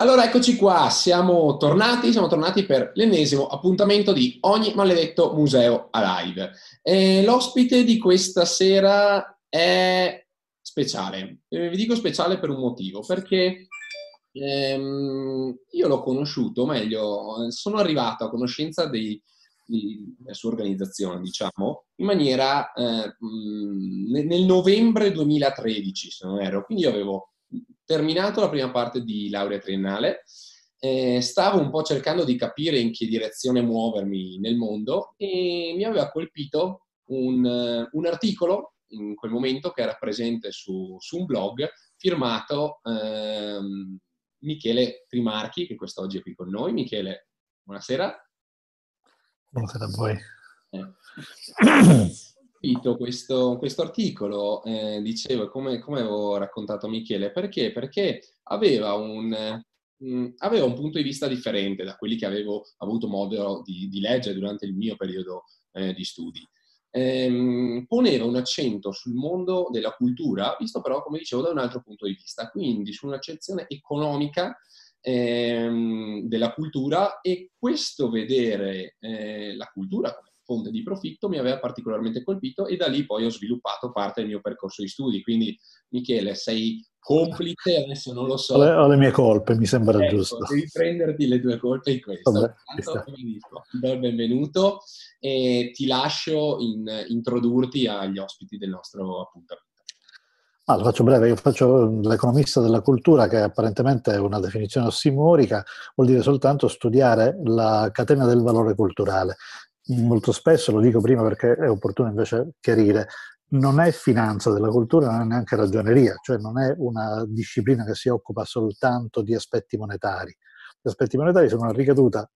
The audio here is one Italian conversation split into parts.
Allora eccoci qua, siamo tornati, siamo tornati per l'ennesimo appuntamento di ogni maledetto museo alive. E l'ospite di questa sera è speciale. E vi dico speciale per un motivo, perché ehm, io l'ho conosciuto, meglio, sono arrivato a conoscenza dei, di, della sua organizzazione, diciamo, in maniera eh, nel novembre 2013, se non erro. Quindi io avevo terminato la prima parte di laurea triennale, eh, stavo un po' cercando di capire in che direzione muovermi nel mondo e mi aveva colpito un, un articolo in quel momento che era presente su, su un blog firmato ehm, Michele Trimarchi, che quest'oggi è qui con noi. Michele, buonasera. Buonasera a voi. Eh. questo, questo articolo, eh, dicevo, come, come, avevo raccontato Michele, perché? Perché aveva un, mh, mm, aveva un, punto di vista differente da quelli che avevo avuto modo di, di leggere durante il mio periodo eh, di studi. Ehm, poneva un accento sul mondo della cultura, visto però, come dicevo, da un altro punto di vista, quindi su un'accezione economica ehm, della cultura e questo vedere eh, la cultura come fonte di profitto mi aveva particolarmente colpito e da lì poi ho sviluppato parte del mio percorso di studi. Quindi Michele, sei complice, adesso non lo so. Ho le, ho le mie colpe, mi sembra ecco, giusto. Devi prenderti le tue colpe in questo. Vabbè, Intanto, ti do il benvenuto e ti lascio in, introdurti agli ospiti del nostro appuntamento. Ah, lo faccio breve, io faccio l'economista della cultura, che apparentemente è una definizione ossimorica, vuol dire soltanto studiare la catena del valore culturale molto spesso, lo dico prima perché è opportuno invece chiarire, non è finanza della cultura, non è neanche ragioneria, cioè non è una disciplina che si occupa soltanto di aspetti monetari. Gli aspetti monetari sono una ricaduta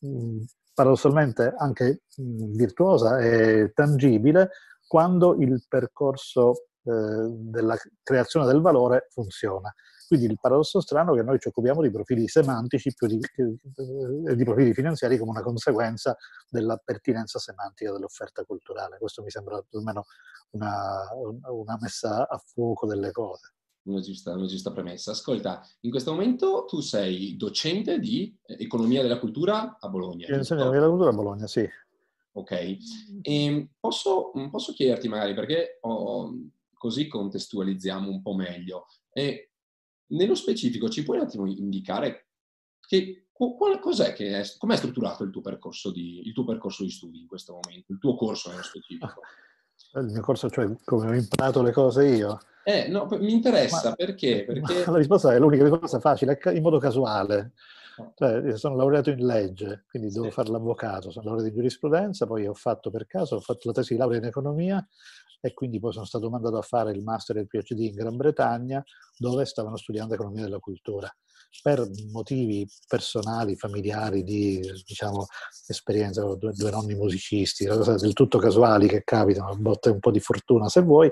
mh, paradossalmente anche mh, virtuosa e tangibile quando il percorso eh, della creazione del valore funziona. Quindi il paradosso strano è che noi ci occupiamo di profili semantici più di, eh, di profili finanziari come una conseguenza della pertinenza semantica dell'offerta culturale. Questo mi sembra almeno una, una messa a fuoco delle cose. Una giusta, una giusta, premessa. Ascolta, in questo momento tu sei docente di economia della cultura a Bologna. Economia della cultura a Bologna, sì. Ok. Ehm, posso, posso chiederti magari, perché ho, così contestualizziamo un po' meglio, e nello specifico ci puoi un attimo indicare che, qual, cos'è che è, com'è strutturato il tuo, percorso di, il tuo percorso di studi in questo momento, il tuo corso nello specifico? Il mio corso, cioè come ho imparato le cose io? Eh, no, mi interessa ma, perché, perché... La risposta è l'unica cosa facile, in modo casuale. Cioè, sono laureato in legge, quindi devo sì. fare l'avvocato, sono laureato in giurisprudenza, poi ho fatto per caso, ho fatto la tesi di laurea in economia e quindi poi sono stato mandato a fare il master e il PhD in Gran Bretagna dove stavano studiando economia della cultura. Per motivi personali, familiari, di diciamo, esperienza, ho due, due nonni musicisti, del tutto casuali che capitano, botte un po' di fortuna se vuoi,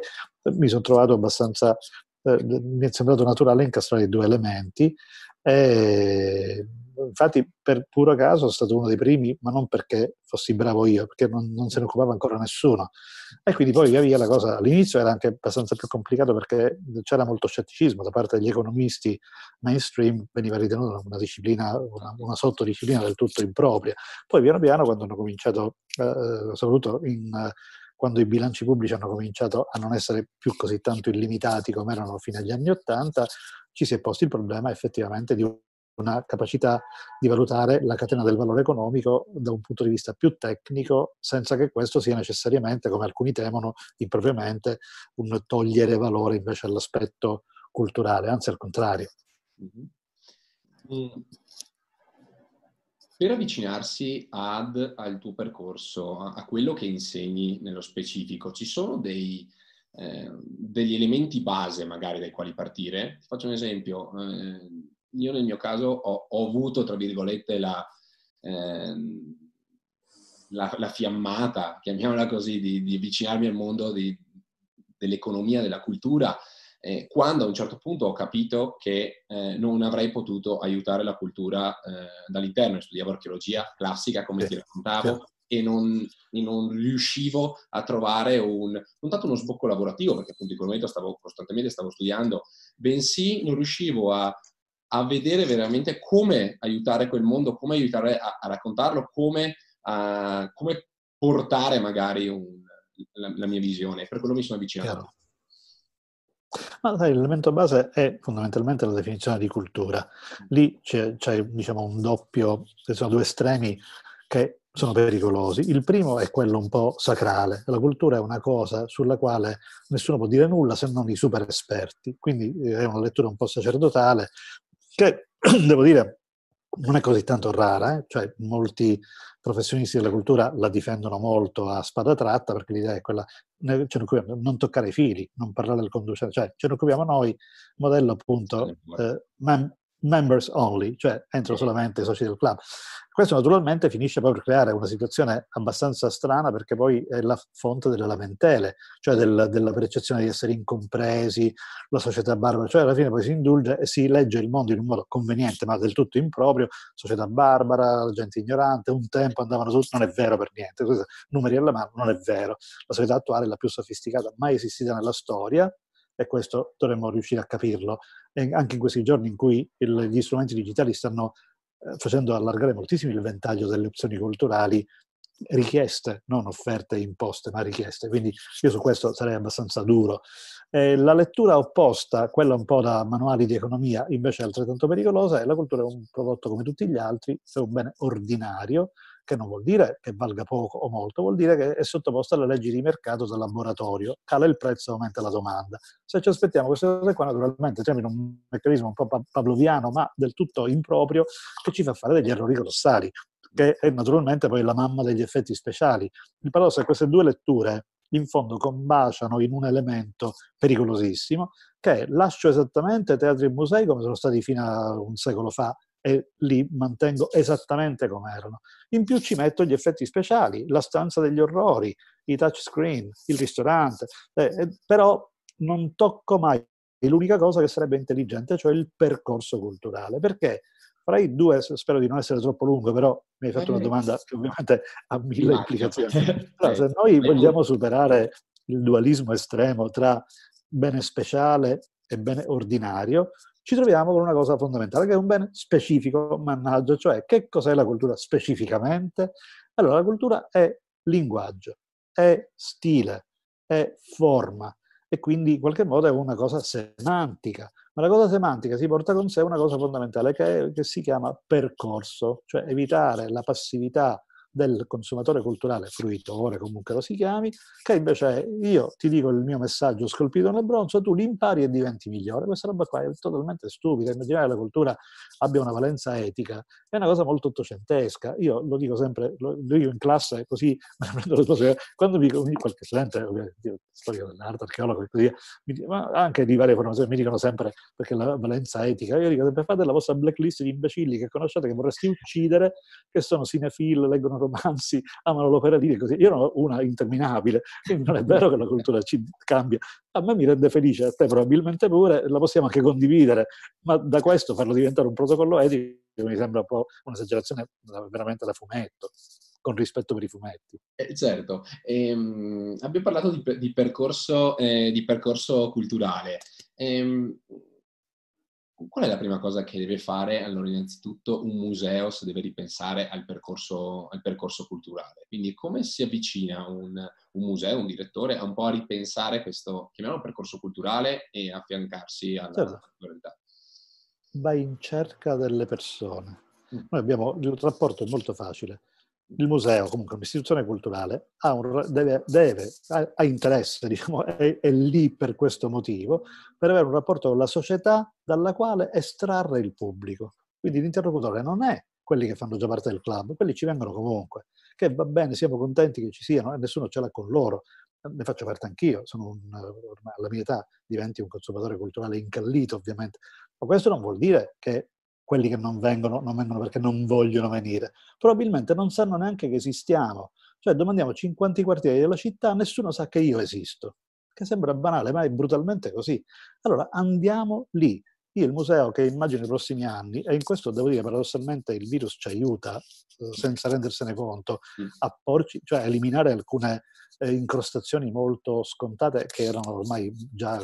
mi sono trovato abbastanza, eh, mi è sembrato naturale incastrare i due elementi e infatti per puro caso sono stato uno dei primi, ma non perché fossi bravo io, perché non, non, se ne occupava ancora nessuno. E quindi poi via via la cosa all'inizio era anche abbastanza più complicato perché c'era molto scetticismo da parte degli economisti mainstream, veniva ritenuta una disciplina, una, una sottodisciplina del tutto impropria. Poi piano piano quando hanno cominciato, eh, soprattutto in, quando i bilanci pubblici hanno cominciato a non essere più così tanto illimitati come erano fino agli anni Ottanta, ci si è posto il problema effettivamente di una capacità di valutare la catena del valore economico da un punto di vista più tecnico, senza che questo sia necessariamente, come alcuni temono, impropriamente un togliere valore invece all'aspetto culturale, anzi al contrario. Mm-hmm. Per avvicinarsi ad, al tuo percorso, a, quello che insegni nello specifico, ci sono dei, eh, degli elementi base magari dai quali partire? Ti faccio un esempio. Eh, io nel mio caso ho, ho avuto, tra virgolette, la, ehm, la, la, fiammata, chiamiamola così, di, di avvicinarmi al mondo di, dell'economia, della cultura, eh, quando a un certo punto ho capito che eh, non avrei potuto aiutare la cultura eh, dall'interno. Studiavo archeologia classica, come ti raccontavo, e non, e non, riuscivo a trovare un, non tanto uno sbocco lavorativo, perché appunto in quel momento stavo costantemente stavo studiando, bensì non riuscivo a a vedere veramente come aiutare quel mondo, come aiutare a, a raccontarlo, come, uh, come, portare magari un, la, la, mia visione. Per quello mi sono avvicinato. Ma sai, l'elemento base è fondamentalmente la definizione di cultura. Lì c'è, c'è diciamo, un doppio, sono due estremi che sono pericolosi. Il primo è quello un po' sacrale. La cultura è una cosa sulla quale nessuno può dire nulla se non i super esperti. Quindi eh, è una lettura un po' sacerdotale che, devo dire, non è così tanto rara, eh? cioè molti professionisti della cultura la difendono molto a spada tratta perché l'idea è quella, ce ne occupiamo, non toccare i fili, non parlare del conducente, cioè ce ne occupiamo noi, modello appunto eh, members only, cioè entro solamente i soci del club. Questo naturalmente finisce poi per creare una situazione abbastanza strana perché poi è la fonte delle lamentele, cioè del, della percezione di essere incompresi, la società barbara, cioè alla fine poi si indulge e si legge il mondo in un modo conveniente ma del tutto improprio, società barbara, gente ignorante, un tempo andavano tutti, non è vero per niente, numeri alla mano, non è vero. La società attuale è la più sofisticata mai esistita nella storia, e questo dovremmo riuscire a capirlo. E anche in questi giorni in cui il, gli strumenti digitali stanno eh, facendo allargare moltissimo il ventaglio delle opzioni culturali richieste, non offerte imposte, ma richieste. Quindi io su questo sarei abbastanza duro. Eh, la lettura opposta, quella un po' da manuali di economia, invece è altrettanto pericolosa, è la cultura è un prodotto come tutti gli altri, è un bene ordinario, che non vuol dire che valga poco o molto, vuol dire che è sottoposta alle leggi di mercato del laboratorio, cala il prezzo, aumenta la domanda. Se ci aspettiamo queste cose qua, naturalmente siamo in un meccanismo un po' pavloviano, ma del tutto improprio, che ci fa fare degli errori colossali, che è naturalmente poi la mamma degli effetti speciali. Il paradosso è che queste due letture in fondo combaciano in un elemento pericolosissimo, che è lascio esattamente teatri e musei come sono stati fino a un secolo fa e li mantengo esattamente come erano. In più ci metto gli effetti speciali, la stanza degli orrori, i touchscreen, il ristorante, eh, eh, però non tocco mai l'unica cosa che sarebbe intelligente, cioè il percorso culturale. Perché? Farei due, spero di non essere troppo lungo, però mi hai fatto una domanda che ovviamente ha mille implicazioni. Però se noi vogliamo superare il dualismo estremo tra bene speciale e bene ordinario, ci troviamo con una cosa fondamentale, che è un bene specifico, mannaggia, cioè che cos'è la cultura specificamente? Allora, la cultura è linguaggio, è stile, è forma e quindi in qualche modo è una cosa semantica. Ma la cosa semantica si porta con sé una cosa fondamentale che, è, che si chiama percorso, cioè evitare la passività del consumatore culturale, fruitore comunque lo si chiami, che invece è io ti dico il mio messaggio scolpito nel bronzo, tu li impari e diventi migliore. Questa roba qua è totalmente stupida, immaginare che la cultura abbia una valenza etica, è una cosa molto ottocentesca. Io lo dico sempre, lo dico in classe così, quando mi, qualche studente, storia dell'arte, archeologo e così ma anche di varie formazioni, mi dicono sempre perché la valenza etica, io dico sempre fate la vostra blacklist di imbecilli che conoscete, che vorresti uccidere, che sono cinefil, leggono romanzi, amano l'opera lirica, così. Io ne ho una interminabile, quindi non è vero che la cultura ci cambia. A me mi rende felice, a te probabilmente pure, la possiamo anche condividere, ma da questo farlo diventare un protocollo etico mi sembra un po' un'esagerazione veramente da fumetto con rispetto per i fumetti. Eh, certo, ehm, abbiamo parlato di, di, percorso, eh, di percorso, culturale. Ehm, Qual è la prima cosa che deve fare? Allora, innanzitutto un museo se deve ripensare al percorso, al percorso culturale. Quindi come si avvicina un, un, museo, un direttore, a un po' a ripensare questo, chiamiamolo percorso culturale e affiancarsi alla certo. culturalità? Vai in cerca delle persone. Mm. Noi abbiamo, il rapporto è molto facile il museo, comunque un'istituzione culturale, ha, un, deve, deve, ha, ha interesse, diciamo, è, è, lì per questo motivo, per avere un rapporto con la società dalla quale estrarre il pubblico. Quindi l'interlocutore non è quelli che fanno già parte del club, quelli ci vengono comunque, che va bene, siamo contenti che ci siano e nessuno ce l'ha con loro. Ne faccio parte anch'io, sono un, alla mia età diventi un consumatore culturale incallito ovviamente, ma questo non vuol dire che quelli che non vengono, non vengono perché non vogliono venire. Probabilmente non sanno neanche che esistiamo. Cioè domandiamoci in quanti quartieri della città nessuno sa che io esisto. Che sembra banale, ma è brutalmente così. Allora andiamo lì. Io il museo che immagino nei prossimi anni, e in questo devo dire paradossalmente il virus ci aiuta, eh, senza rendersene conto, a porci, cioè a eliminare alcune eh, incrostazioni molto scontate che erano ormai già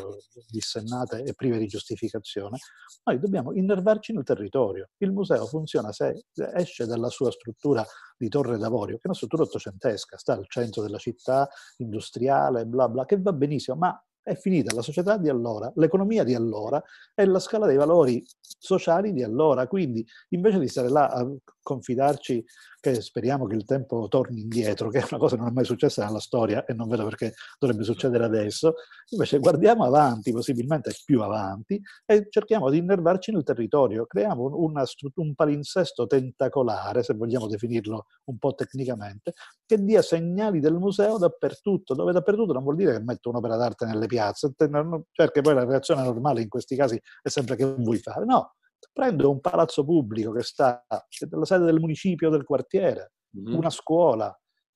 dissennate e prive di giustificazione, noi dobbiamo innervarci nel territorio. Il museo funziona se esce dalla sua struttura di Torre d'Avorio, che è una struttura ottocentesca, sta al centro della città, industriale, bla bla, che va benissimo, ma è finita la società di allora, l'economia di allora e la scala dei valori sociali di allora. Quindi invece di stare là a confidarci che speriamo che il tempo torni indietro, che è una cosa che non è mai successa nella storia e non vedo perché dovrebbe succedere adesso, invece guardiamo avanti, possibilmente più avanti, e cerchiamo di innervarci nel territorio, creiamo una, un palinsesto tentacolare, se vogliamo definirlo un po' tecnicamente, che dia segnali del museo dappertutto, dove dappertutto non vuol dire che metto un'opera d'arte nelle piazze, perché poi la reazione normale in questi casi è sempre che vuoi fare, no, prendo un palazzo pubblico che sta nella sede del municipio del quartiere, mm-hmm. una scuola,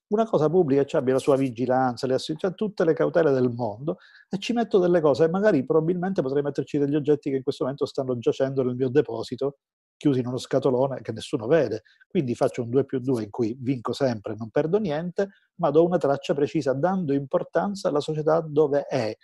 una cosa pubblica che abbia la sua vigilanza, le ass- cioè tutte le cautele del mondo e ci metto delle cose e magari probabilmente potrei metterci degli oggetti che in questo momento stanno giacendo nel mio deposito chiusi in uno scatolone che nessuno vede. Quindi faccio un 2 più 2 in cui vinco sempre, non perdo niente, ma do una traccia precisa dando importanza alla società dove è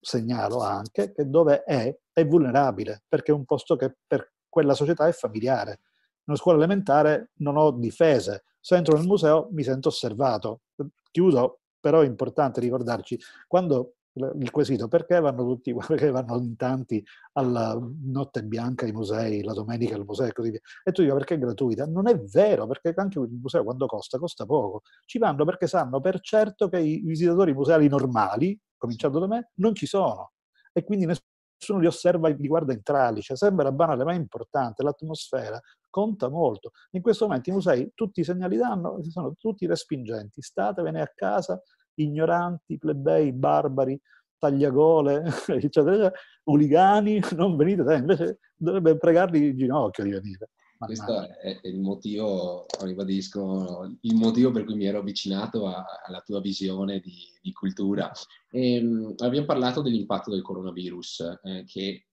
segnalo anche che dove è è vulnerabile, perché è un posto che per quella società è familiare. In una scuola elementare non ho difese, se entro nel museo mi sento osservato. Chiudo, però è importante ricordarci, quando il quesito perché vanno tutti, perché vanno in tanti alla notte bianca ai musei, la domenica al museo e così via. E tu dici perché è gratuita? Non è vero, perché anche il museo quando costa, costa poco. Ci vanno perché sanno per certo che i visitatori museali normali, cominciando da me, non ci sono. E quindi nessuno li osserva e li guarda in tralice. Sembra banale, ma è importante. L'atmosfera conta molto. In questo momento i musei tutti i segnali danno, sono tutti respingenti. Statevene a casa, ignoranti, plebei, barbari, tagliagole, eccetera, uligani, non venite, invece dovrebbe pregarli di ginocchio di venire. Questo è, è, il motivo, ribadisco, il motivo per cui mi ero avvicinato a, alla tua visione di, di cultura. E, um, abbiamo parlato dell'impatto del coronavirus, eh, che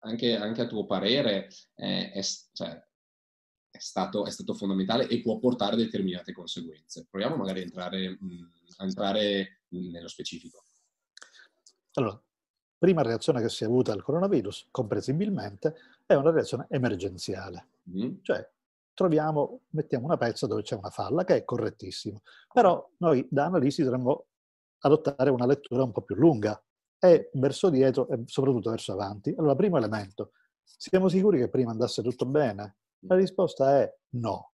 anche, anche, a tuo parere eh, è, cioè, è, stato, è, stato, fondamentale e può portare determinate conseguenze. Proviamo magari a entrare, mh, a entrare nello specifico. Allora, prima reazione che si è avuta al coronavirus, comprensibilmente, è una reazione emergenziale. Mm. Cioè, troviamo, mettiamo una pezza dove c'è una falla, che è correttissimo. Però noi da analisti dovremmo adottare una lettura un po' più lunga e verso dietro e soprattutto verso avanti. Allora, primo elemento, siamo sicuri che prima andasse tutto bene? La risposta è no.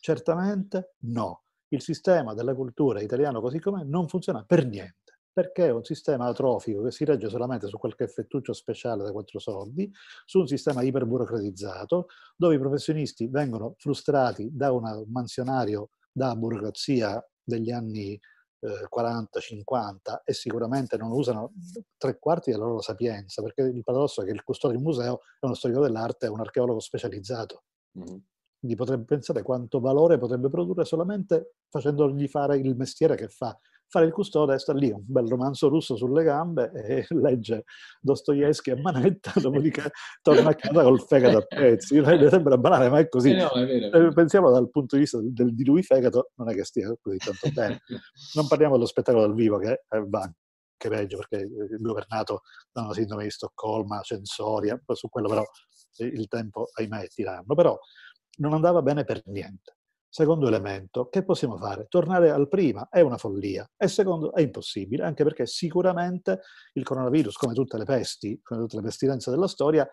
Certamente no. Il sistema della cultura italiano così com'è non funziona per niente perché è un sistema atrofico che si regge solamente su qualche effettuccio speciale da quattro soldi, su un sistema iperburocratizzato, dove i professionisti vengono frustrati da un mansionario da burocrazia degli anni eh, 40-50 e sicuramente non usano tre quarti della loro sapienza, perché il paradosso è che il custode di un museo è uno storico dell'arte, è un archeologo specializzato. Mm-hmm. Quindi potrebbe pensare quanto valore potrebbe produrre solamente facendogli fare il mestiere che fa fare il custode sta lì, un bel romanzo russo sulle gambe e legge Dostoevsky a manetta, dopodiché torna a casa col fegato a pezzi. Sembra banale, ma è così. Eh no, è vero, eh, Pensiamo dal punto di vista del, di lui fegato, non è che stia così tanto bene. Non parliamo dello spettacolo dal vivo, che va anche peggio, perché è governato da una sindrome di Stoccolma, censoria, su quello però il tempo, ahimè, è tiranno. Però non andava bene per niente. Secondo elemento, che possiamo fare? Tornare al prima è una follia e secondo è impossibile, anche perché sicuramente il coronavirus, come tutte le pesti, come tutte le pestilenze della storia,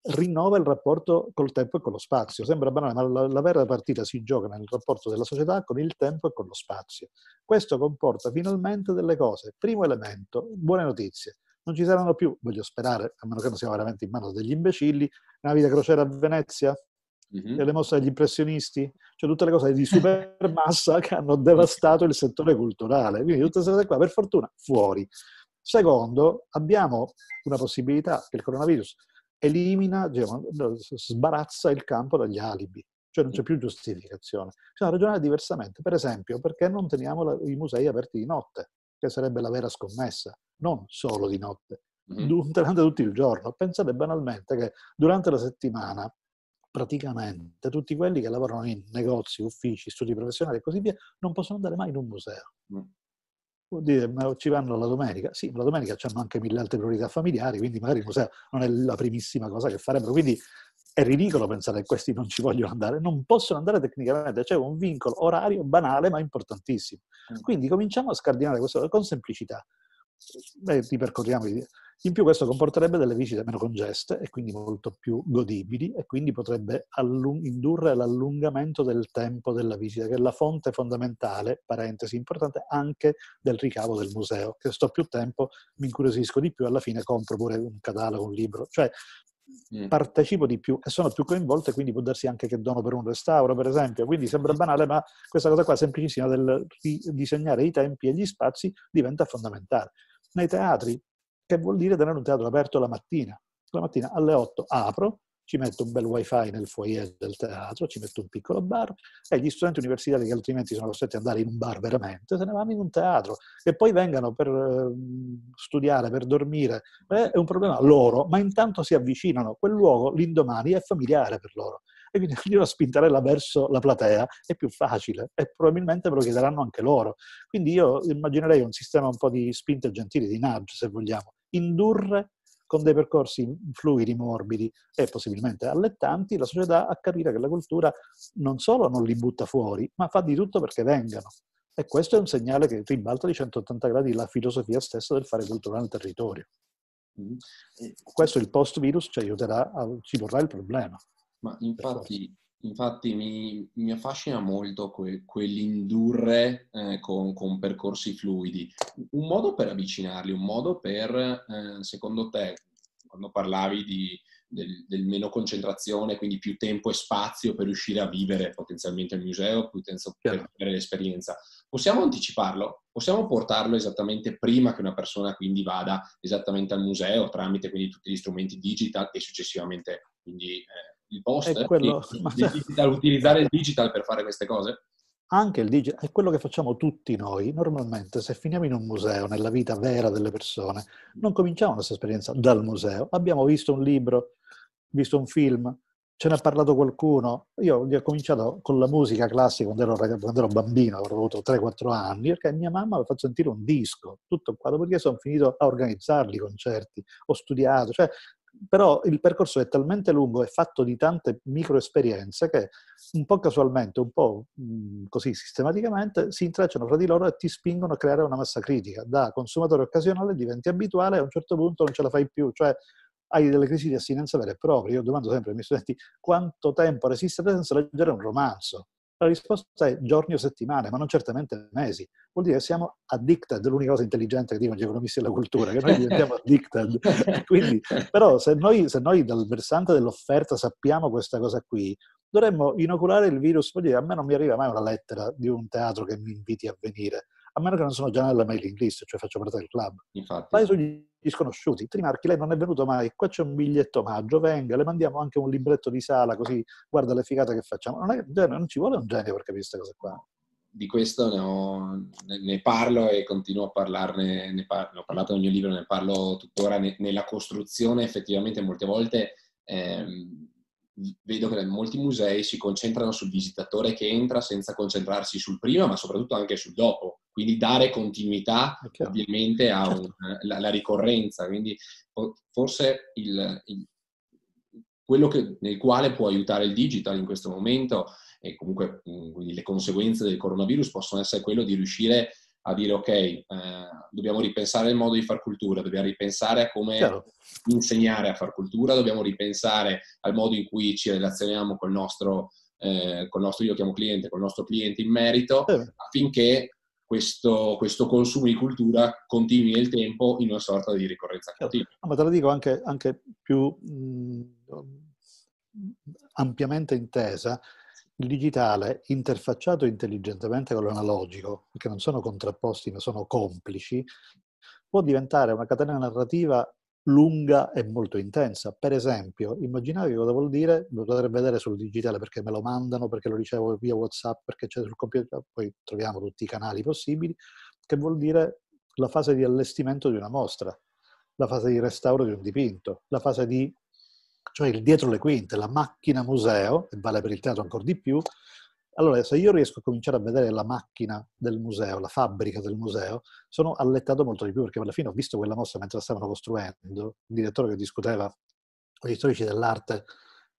rinnova il rapporto col tempo e con lo spazio. Sembra banale, ma la, la, vera partita si gioca nel rapporto della società con il tempo e con lo spazio. Questo comporta finalmente delle cose. Primo elemento, buone notizie. Non ci saranno più, voglio sperare, a meno che non siamo veramente in mano degli imbecilli, navi da crociera a Venezia, mm-hmm. le mostre degli impressionisti, cioè tutte le cose di supermassa che hanno devastato il settore culturale. Quindi tutte queste cose qua, per fortuna, fuori. Secondo, abbiamo una possibilità che il coronavirus elimina, diciamo, sbarazza il campo dagli alibi, cioè non c'è più giustificazione. Bisogna ragionare diversamente. Per esempio, perché non teniamo i musei aperti di notte, che sarebbe la vera scommessa, non solo di notte. mm-hmm. durante tutto il giorno. Pensate banalmente che durante la settimana praticamente tutti quelli che lavorano in negozi, uffici, studi professionali e così via non possono andare mai in un museo. Mm. Vuol dire, ma ci vanno la domenica? Sì, ma la domenica hanno anche mille altre priorità familiari, quindi magari il museo non è la primissima cosa che farebbero. Quindi è ridicolo pensare che questi non ci vogliono andare, non possono andare tecnicamente, c'è un vincolo orario banale ma importantissimo. Mm. Quindi cominciamo a scardinare questo con semplicità. Beh, ripercorriamo in più questo comporterebbe delle visite meno congeste e quindi molto più godibili e quindi potrebbe allung- indurre all'allungamento del tempo della visita, che è la fonte fondamentale, parentesi importante, anche del ricavo del museo. Che sto più tempo, mi incuriosisco di più, alla fine compro pure un catalogo, un libro. Cioè mm. partecipo di più e sono più coinvolte, quindi può darsi anche che dono per un restauro, per esempio. Quindi sembra banale, ma questa cosa qua semplicissima del ridisegnare i tempi e gli spazi diventa fondamentale. Nei teatri, che vuol dire tenere un teatro aperto la mattina. La mattina alle 8 apro, ci metto un bel wifi nel foyer del teatro, ci metto un piccolo bar e gli studenti universitari che altrimenti sono costretti ad andare in un bar veramente, se ne vanno in un teatro e poi vengano per eh, studiare, per dormire. Eh, è un problema loro, ma intanto si avvicinano. Quel luogo l'indomani è familiare per loro e quindi io spintarella verso la platea è più facile e probabilmente me lo chiederanno anche loro. Quindi io immaginerei un sistema un po' di spinte gentili, di nudge se vogliamo, indurre con dei percorsi fluidi, morbidi e possibilmente allettanti, la società a capire che la cultura non solo non li butta fuori, ma fa di tutto perché vengano. E questo è un segnale che ribalta di 180 gradi la filosofia stessa del fare cultura nel territorio. Mm. Questo il post-virus ci aiuterà, a, ci porrà il problema. Ma infatti, infatti mi, mi, affascina molto que, quell'indurre eh, con, con, percorsi fluidi. Un modo per avvicinarli, un modo per, eh, secondo te, quando parlavi di, del, del, meno concentrazione, quindi più tempo e spazio per riuscire a vivere potenzialmente il museo, più tempo per vivere l'esperienza. Possiamo anticiparlo? Possiamo portarlo esattamente prima che una persona quindi vada esattamente al museo tramite quindi tutti gli strumenti digital e successivamente quindi eh, il post, quello... il digital, utilizzare il digital per fare queste cose? Anche il digital è quello che facciamo tutti noi. Normalmente, se finiamo in un museo, nella vita vera delle persone, non cominciamo la nostra esperienza dal museo. Abbiamo visto un libro, visto un film, ce ne ha parlato qualcuno. Io ho cominciato con la musica classica quando ero, quando ero bambino, avrò avuto 3-4 anni, perché mia mamma mi ha fatto sentire un disco, tutto qua. Dopodiché sono finito a organizzarli i concerti, ho studiato, cioè però il percorso è talmente lungo e fatto di tante micro esperienze che un po' casualmente, un po' così sistematicamente si intrecciano fra di loro e ti spingono a creare una massa critica. Da consumatore occasionale diventi abituale e a un certo punto non ce la fai più, cioè hai delle crisi di assinenza vere e proprie. Io domando sempre ai miei studenti quanto tempo resistere senza leggere un romanzo. La risposta è giorni o settimane, ma non certamente mesi. Vuol dire che siamo addicted, l'unica cosa intelligente che dicono gli economisti della cultura, che noi diventiamo addicted. Quindi, però se noi, se noi dal versante dell'offerta sappiamo questa cosa qui, dovremmo inoculare il virus. Vuol dire, a me non mi arriva mai una lettera di un teatro che mi inviti a venire a meno che non sono già nella mailing list, cioè faccio parte del club. Infatti. Vai sugli sconosciuti, Trimarchi, lei non è venuto mai, qua c'è un biglietto omaggio, venga, le mandiamo anche un libretto di sala, così guarda le figate che facciamo. Non, è, non ci vuole un genio per capire queste cose qua. Di questo ne, ho, ne parlo e continuo a parlarne, ne, par- ne, ho parlato nel mio libro, ne parlo tuttora ne, nella costruzione, effettivamente molte volte... Ehm, vedo che molti musei si concentrano sul visitatore che entra senza concentrarsi sul prima, ma soprattutto anche sul dopo. Quindi dare continuità ovviamente alla certo. ricorrenza. Quindi forse il, il, quello che, nel quale può aiutare il digital in questo momento e comunque le conseguenze del coronavirus possono essere quello di riuscire a dire ok, eh, dobbiamo ripensare il modo di far cultura, dobbiamo ripensare a come Chiaro. insegnare a far cultura, dobbiamo ripensare al modo in cui ci relazioniamo col nostro, eh, col nostro io chiamo cliente, col nostro cliente in merito, eh. affinché questo, questo, consumo di cultura continui nel tempo in una sorta di ricorrenza continua. No, ma te lo dico anche, anche più mh, ampiamente intesa, il digitale, interfacciato intelligentemente con l'analogico, che non sono contrapposti ma sono complici, può diventare una catena narrativa lunga e molto intensa. Per esempio, immaginate cosa vuol dire, lo potrei vedere sul digitale perché me lo mandano, perché lo ricevo via WhatsApp, perché c'è sul computer, poi troviamo tutti i canali possibili, che vuol dire la fase di allestimento di una mostra. la fase di restauro di un dipinto, la fase di, cioè il dietro le quinte, la macchina museo, e vale per il teatro ancora di più, allora, se io riesco a cominciare a vedere la macchina del museo, la fabbrica del museo, sono allettato molto di più perché alla fine ho visto quella mossa mentre la stavano costruendo, il direttore che discuteva con gli storici dell'arte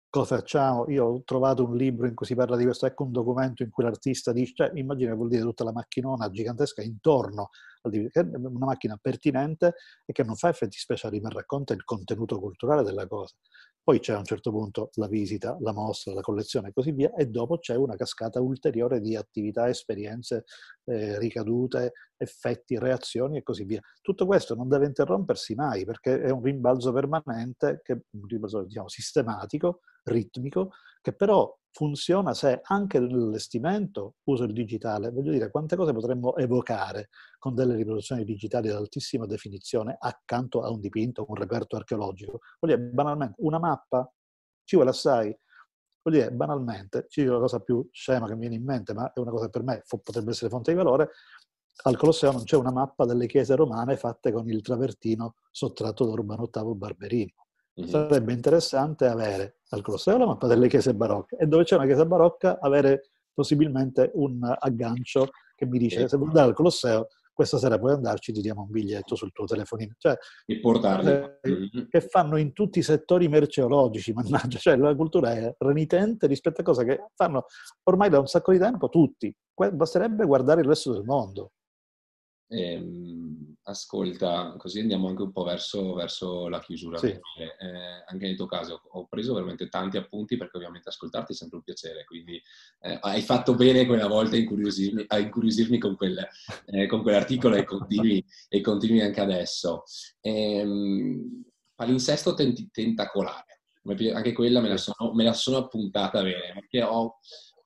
cosa facciamo? Io ho trovato un libro in cui si parla di questo, ecco un documento in cui l'artista dice, cioè immagina vuol dire tutta la macchinona gigantesca intorno una macchina pertinente e che non fa effetti speciali, ma racconta il contenuto culturale della cosa. Poi c'è a un certo punto la visita, la mostra, la collezione e così via, e dopo c'è una cascata ulteriore di attività, esperienze, eh, ricadute, effetti, reazioni e così via. Tutto questo non deve interrompersi mai perché è un rimbalzo permanente, che, diciamo, sistematico, ritmico, che però funziona se anche nell'allestimento uso il digitale. Voglio dire, quante cose potremmo evocare con delle riproduzioni digitali ad altissima definizione accanto a un dipinto, un reperto archeologico. Voglio dire, banalmente, una mappa ci vuole assai. Voglio dire, banalmente, ci dico la cosa più scema che mi viene in mente, ma è una cosa che per me potrebbe essere fonte di valore, al Colosseo non c'è una mappa delle chiese romane fatte con il travertino sottratto da Urbano VIII Barberino. Mm-hmm. Sarebbe interessante avere al Colosseo la mappa delle chiese barocche e dove c'è una chiesa barocca avere possibilmente un aggancio che mi dice se vuoi andare al Colosseo questa sera puoi andarci, ti diamo un biglietto sul tuo telefonino. Cioè, e portarli. Eh, mm-hmm. Che fanno in tutti i settori merceologici, mannaggia, cioè la cultura è renitente rispetto a cose che fanno ormai da un sacco di tempo tutti. Basterebbe guardare il resto del mondo. Ehm, ascolta, così andiamo anche un po' verso, verso la chiusura. Sì. Perché, eh, anche nel tuo caso ho preso veramente tanti appunti perché ovviamente ascoltarti è sempre un piacere, quindi eh, hai fatto bene quella volta a incuriosirmi, a incuriosirmi con, quel, eh, con, quell'articolo e continui, e continui anche adesso. Ehm, palinsesto tent- tentacolare, anche quella me la sono, me la sono appuntata bene perché ho,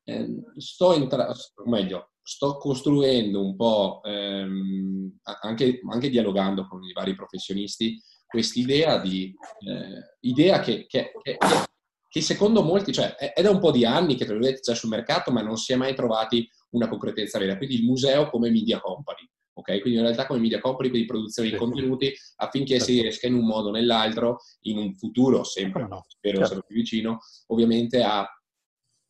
ehm, sto entrando, meglio, sto costruendo un po', ehm, anche, anche, dialogando con i vari professionisti, quest'idea di, eh, idea che, che, che, che, secondo molti, cioè è, è, da un po' di anni che virgolette c'è sul mercato, ma non si è mai trovati una concretezza vera. Quindi il museo come media company. ok? Quindi in realtà come media company, quindi produzione di contenuti, affinché si certo. riesca in un modo o nell'altro, in un futuro sempre, no, spero certo. più vicino, ovviamente a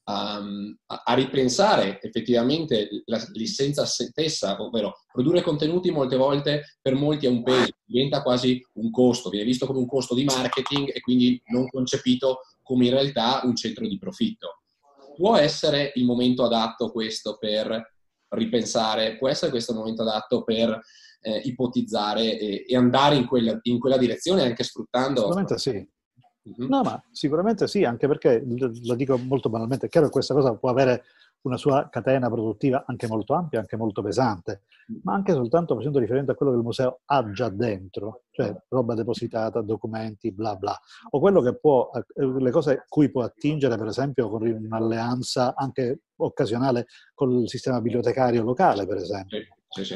a, a, ripensare effettivamente l'essenza stessa, ovvero produrre contenuti molte volte per molti è un peso, diventa quasi un costo, viene visto come un costo di marketing e quindi non concepito come in realtà un centro di profitto. Può essere il momento adatto questo per ripensare, può essere questo il momento adatto per eh, ipotizzare e, e andare in quella, in quella, direzione anche sfruttando... Sicuramente sì. Mm-hmm. No, ma sicuramente sì, anche perché, lo dico molto banalmente, è chiaro che questa cosa può avere una sua catena produttiva anche molto ampia, anche molto pesante, ma anche soltanto facendo riferimento a quello che il museo ha già dentro, cioè roba depositata, documenti, bla bla, o quello che può, eh, le cose cui può attingere, per esempio, con un'alleanza anche occasionale con il sistema bibliotecario locale, per esempio. Sì, sì, sì.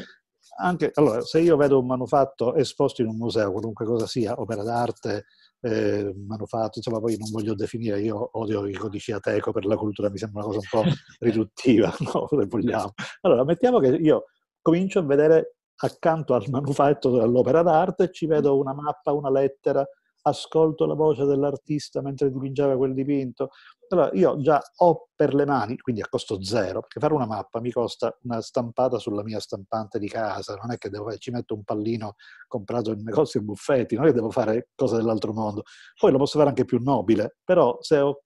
Anche, allora, se io vedo un manufatto esposto in un museo, qualunque cosa sia, opera d'arte, eh, manufatto, insomma poi non voglio definire, io odio i codici ateco per la cultura, mi sembra una cosa un po' riduttiva, no? Se vogliamo. Allora, mettiamo che io comincio a vedere accanto al manufatto dell'opera d'arte, ci vedo una mappa, una lettera, ascolto la voce dell'artista mentre dipingeva quel dipinto. Allora io già ho per le mani, quindi a costo zero, perché fare una mappa mi costa una stampata sulla mia stampante di casa, non è che devo, ci metto un pallino comprato in negozio e buffetti, non è che devo fare cose dell'altro mondo. Poi lo posso fare anche più nobile, però se ho,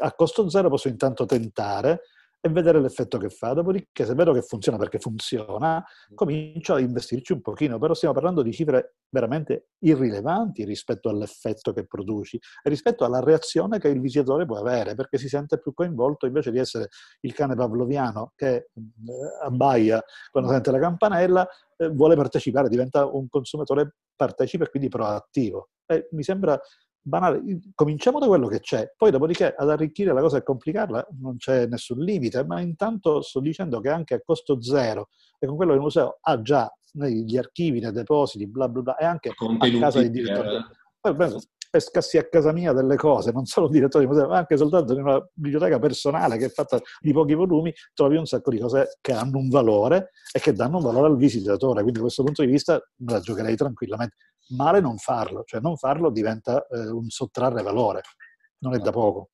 a costo zero posso intanto tentare e vedere l'effetto che fa. Dopodiché, se vedo che funziona perché funziona, comincio a investirci un pochino, però stiamo parlando di cifre veramente irrilevanti rispetto all'effetto che produci e rispetto alla reazione che il visitatore può avere, perché si sente più coinvolto invece di essere il cane pavloviano che eh, abbaia quando sente la campanella, eh, vuole partecipare, diventa un consumatore partecipe e quindi proattivo. E mi sembra banale, cominciamo da quello che c'è, poi dopodiché ad arricchire la cosa e complicarla non c'è nessun limite, ma intanto sto dicendo che anche a costo zero e con quello che il museo ha già negli archivi, nei depositi, bla bla bla, e anche Contenuti, a casa di direttore. Eh. Pescassi a casa mia delle cose, non solo il direttore di museo, ma anche soltanto in una biblioteca personale che è fatta di pochi volumi, trovi un sacco di cose che hanno un valore e che danno un valore al visitatore. Quindi da questo punto di vista me la giocherei tranquillamente Male non farlo, cioè non farlo diventa eh, un sottrarre valore, non è da poco.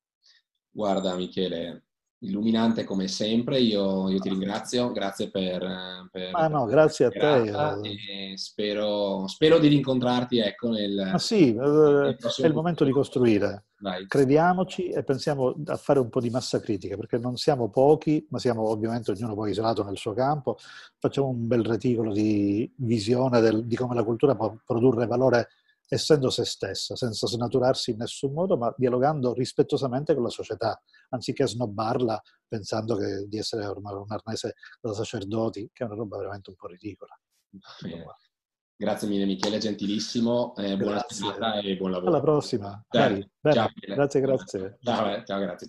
Guarda Michele, illuminante come sempre, io, io ti ringrazio, grazie per... per ah no, grazie a te. Spero, spero, di rincontrarti ecco, nel... Ma sì, nel è il momento di costruire. Vai. Crediamoci e pensiamo a fare un po' di massa critica, perché non siamo pochi, ma siamo ovviamente ognuno poi isolato nel suo campo. Facciamo un bel reticolo di visione del, di come la cultura può produrre valore essendo se stessa, senza snaturarsi in nessun modo, ma dialogando rispettosamente con la società, anziché snobbarla pensando che, di essere ormai un arnese da sacerdoti, che è una roba veramente un po' ridicola. Grazie mille Michele, gentilissimo, eh, buona serata e buon lavoro. Alla prossima. Dai, ciao, grazie, grazie. Ciao, eh, ciao, grazie.